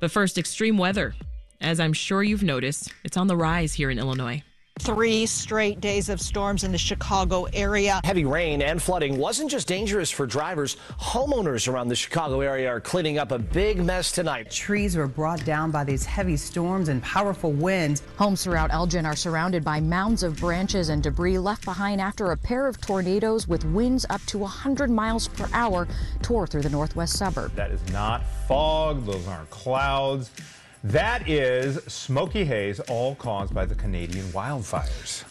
But first, extreme weather. As I'm sure you've noticed, it's on the rise here in Illinois. Three straight days of storms in the Chicago area. Heavy rain and flooding wasn't just dangerous for drivers. Homeowners around the Chicago area are cleaning up a big mess tonight. Trees were brought down by these heavy storms and powerful winds. Homes throughout Elgin are surrounded by mounds of branches and debris left behind after a pair of tornadoes with winds up to 100 miles per hour tore through the northwest suburb. That is not fog, those aren't clouds. That is smoky haze, all caused by the Canadian wildfires.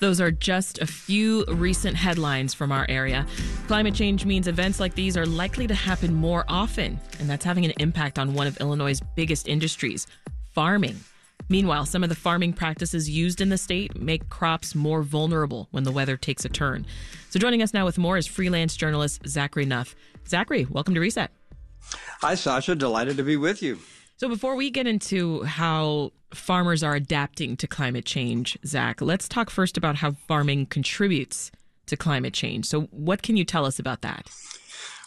Those are just a few recent headlines from our area. Climate change means events like these are likely to happen more often, and that's having an impact on one of Illinois' biggest industries farming. Meanwhile, some of the farming practices used in the state make crops more vulnerable when the weather takes a turn. So, joining us now with more is freelance journalist Zachary Nuff. Zachary, welcome to Reset. Hi, Sasha. Delighted to be with you. So, before we get into how farmers are adapting to climate change, Zach, let's talk first about how farming contributes to climate change. So, what can you tell us about that?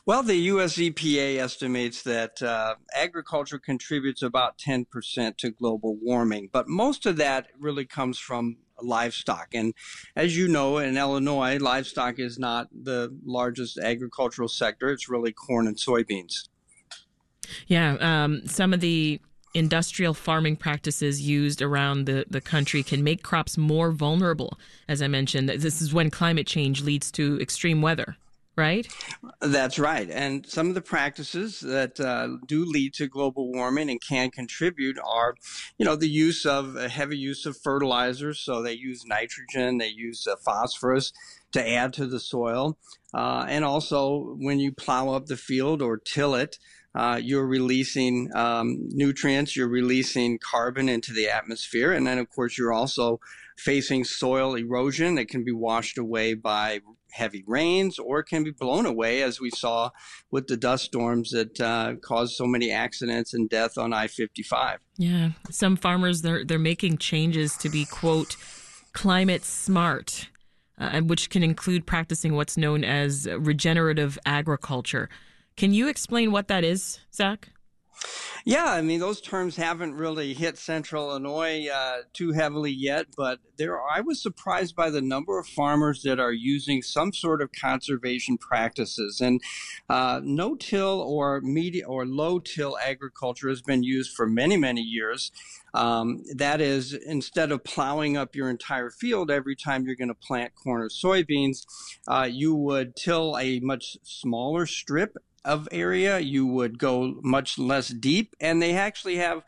Well, the US EPA estimates that uh, agriculture contributes about 10% to global warming, but most of that really comes from livestock. And as you know, in Illinois, livestock is not the largest agricultural sector, it's really corn and soybeans. Yeah, um, some of the industrial farming practices used around the, the country can make crops more vulnerable. As I mentioned, this is when climate change leads to extreme weather. Right? That's right. And some of the practices that uh, do lead to global warming and can contribute are, you know, the use of heavy use of fertilizers. So they use nitrogen, they use uh, phosphorus to add to the soil. Uh, and also when you plow up the field or till it, uh, you're releasing um, nutrients, you're releasing carbon into the atmosphere, and then of course you're also facing soil erosion that can be washed away by heavy rains or can be blown away, as we saw with the dust storms that uh, caused so many accidents and death on I-55. Yeah, some farmers they're they're making changes to be quote climate smart. Uh, which can include practicing what's known as regenerative agriculture. Can you explain what that is, Zach? Yeah, I mean those terms haven't really hit Central Illinois uh, too heavily yet, but there are, I was surprised by the number of farmers that are using some sort of conservation practices. And uh, no-till or media or low-till agriculture has been used for many many years. Um, that is, instead of plowing up your entire field every time you're going to plant corn or soybeans, uh, you would till a much smaller strip of area, you would go much less deep. And they actually have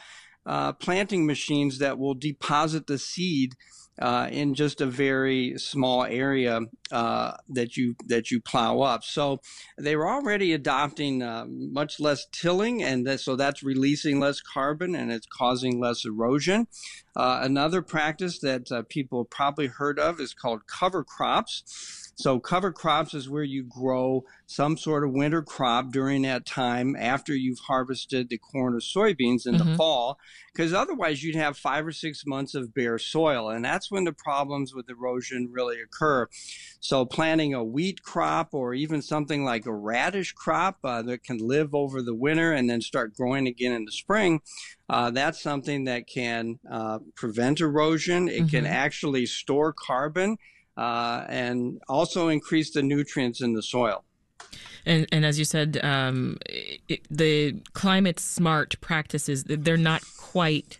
uh, planting machines that will deposit the seed uh, in just a very small area uh, that you that you plow up. So they were already adopting uh, much less tilling, and so that's releasing less carbon and it's causing less erosion. Uh, another practice that uh, people probably heard of is called cover crops. So cover crops is where you grow some sort of winter crop during that time after you've harvested the corn or soybeans in mm-hmm. the fall, because otherwise you'd have five or six months of bare soil, and that's when the problems with erosion really occur. So planting a wheat crop or even something like a radish crop uh, that can live over the winter and then start growing again in the spring, uh, that's something that can uh, prevent erosion. It mm-hmm. can actually store carbon uh, and also increase the nutrients in the soil. And, and as you said, um, it, the climate smart practices, they're not quite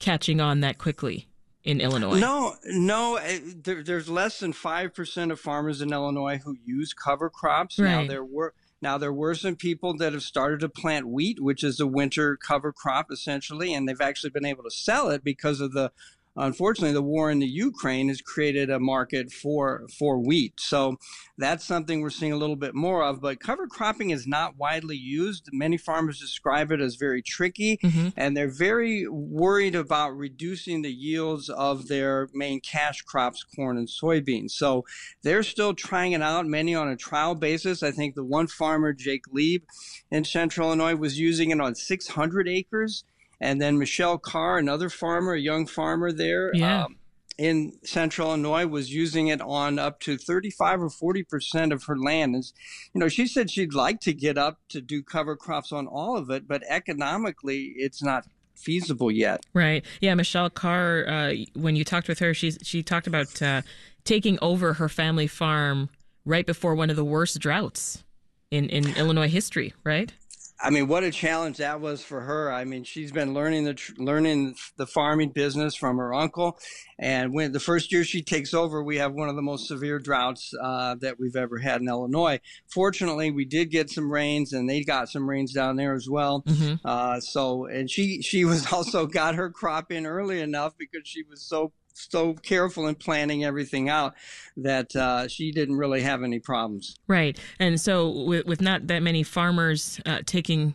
catching on that quickly in Illinois. No, no, eh, there, there's less than 5% of farmers in Illinois who use cover crops. Right. Now there were now there were some people that have started to plant wheat, which is a winter cover crop essentially, and they've actually been able to sell it because of the unfortunately, the war in the Ukraine has created a market for for wheat. So that's something we're seeing a little bit more of. But cover cropping is not widely used. Many farmers describe it as very tricky, mm-hmm. and they're very worried about reducing the yields of their main cash crops, corn and soybeans. So they're still trying it out, many on a trial basis. I think the one farmer, Jake Lieb, in Central Illinois, was using it on 600 acres and then Michelle Carr, another farmer, a young farmer there. Yeah. Um, in central Illinois was using it on up to 35 or 40 percent of her land. And, you know, she said she'd like to get up to do cover crops on all of it, but economically, it's not feasible yet. Right. Yeah. Michelle Carr, uh, when you talked with her, she she talked about uh, taking over her family farm right before one of the worst droughts in in Illinois history. Right. I mean, what a challenge that was for her. I mean, she's been learning the learning the farming business from her uncle, and when the first year she takes over, we have one of the most severe droughts uh, that we've ever had in Illinois. Fortunately, we did get some rains, and they got some rains down there as well. Mm-hmm. Uh, so, and she she was also got her crop in early enough because she was so so careful in planning everything out that uh, she didn't really have any problems. Right, and so with, with not that many farmers uh, taking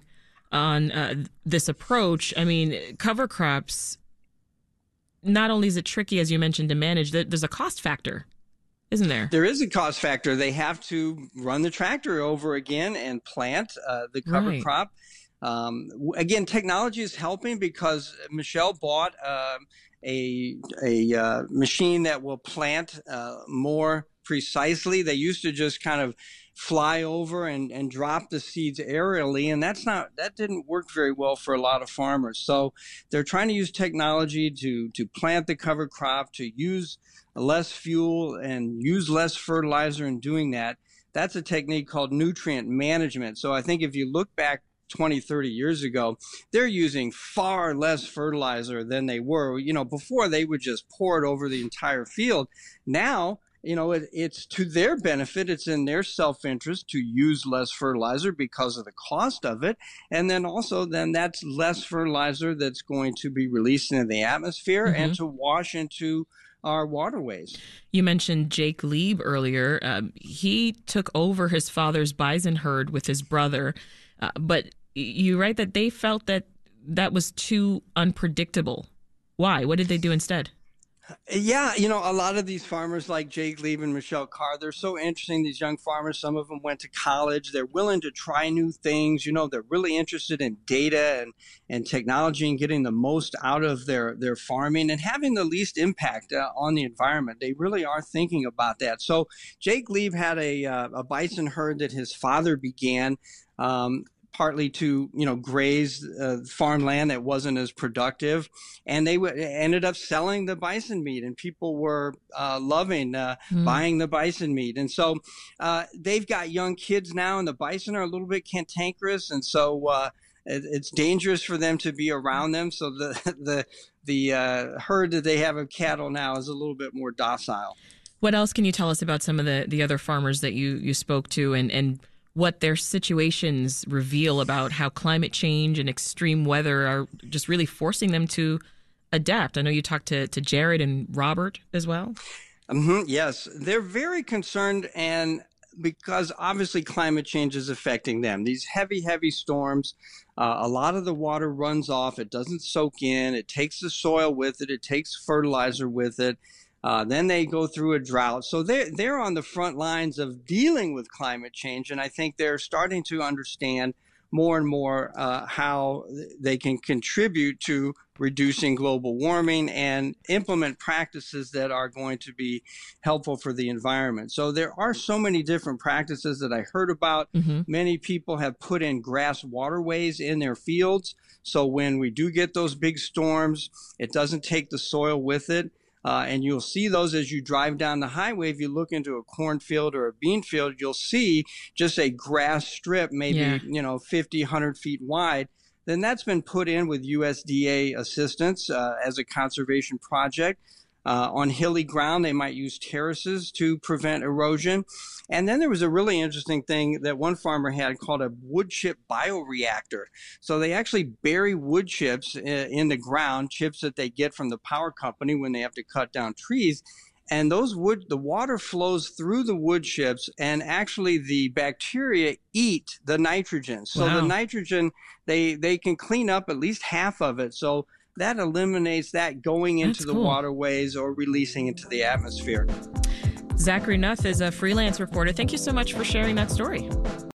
on uh, this approach, I mean, cover crops. Not only is it tricky, as you mentioned, to manage, there's a cost factor isn't there? There is a cost factor. They have to run the tractor over again and plant uh, the cover right. crop. Um, again, technology is helping because Michelle bought uh, a a uh, machine that will plant uh, more precisely. They used to just kind of fly over and, and drop the seeds aerially, and that's not that didn't work very well for a lot of farmers. So they're trying to use technology to to plant the cover crop, to use less fuel and use less fertilizer in doing that. That's a technique called nutrient management. So I think if you look back 20, 30 years ago, they're using far less fertilizer than they were. You know, before they would just pour it over the entire field. Now, you know, it, it's to their benefit. It's in their self interest to use less fertilizer because of the cost of it. And then also, then that's less fertilizer that's going to be released into the atmosphere mm-hmm. and to wash into our waterways. You mentioned Jake Lieb earlier. Um, he took over his father's bison herd with his brother, uh, but you write that they felt that that was too unpredictable. Why? What did they do instead? Yeah, you know, a lot of these farmers like Jake Lieb and Michelle Carr, they're so interesting. These young farmers, some of them went to college. They're willing to try new things. You know, they're really interested in data and, and technology and getting the most out of their, their farming and having the least impact uh, on the environment. They really are thinking about that. So Jake Lieb had a, uh, a bison herd that his father began. Um, partly to you know graze uh, farmland that wasn't as productive, and they w- ended up selling the bison meat, and people were uh, loving uh, mm. buying the bison meat, and so uh, they've got young kids now, and the bison are a little bit cantankerous, and so uh, it, it's dangerous for them to be around them. So the the the uh, herd that they have of cattle now is a little bit more docile. What else can you tell us about some of the, the other farmers that you, you spoke to and, and what their situations reveal about how climate change and extreme weather are just really forcing them to adapt. I know you talked to, to Jared and Robert as well. Mm-hmm, yes, they're very concerned, and because obviously climate change is affecting them. These heavy, heavy storms, uh, a lot of the water runs off. It doesn't soak in. It takes the soil with it. It takes fertilizer with it. Uh, then they go through a drought. So they're, they're on the front lines of dealing with climate change. And I think they're starting to understand more and more uh, how they can contribute to reducing global warming and implement practices that are going to be helpful for the environment. So there are so many different practices that I heard about. Mm-hmm. Many people have put in grass waterways in their fields. So when we do get those big storms, it doesn't take the soil with it. Uh, and you'll see those as you drive down the highway. If you look into a cornfield or a bean field, you'll see just a grass strip, maybe, yeah. you know, 50, 100 feet wide. Then that's been put in with USDA assistance uh, as a conservation project. Uh, on hilly ground, they might use terraces to prevent erosion. And then there was a really interesting thing that one farmer had called a wood chip bioreactor. So they actually bury wood chips in the ground, chips that they get from the power company when they have to cut down trees and those wood the water flows through the wood chips and actually the bacteria eat the nitrogen so wow. the nitrogen they they can clean up at least half of it so that eliminates that going into That's the cool. waterways or releasing into the atmosphere. Zachary Nuth is a freelance reporter. Thank you so much for sharing that story.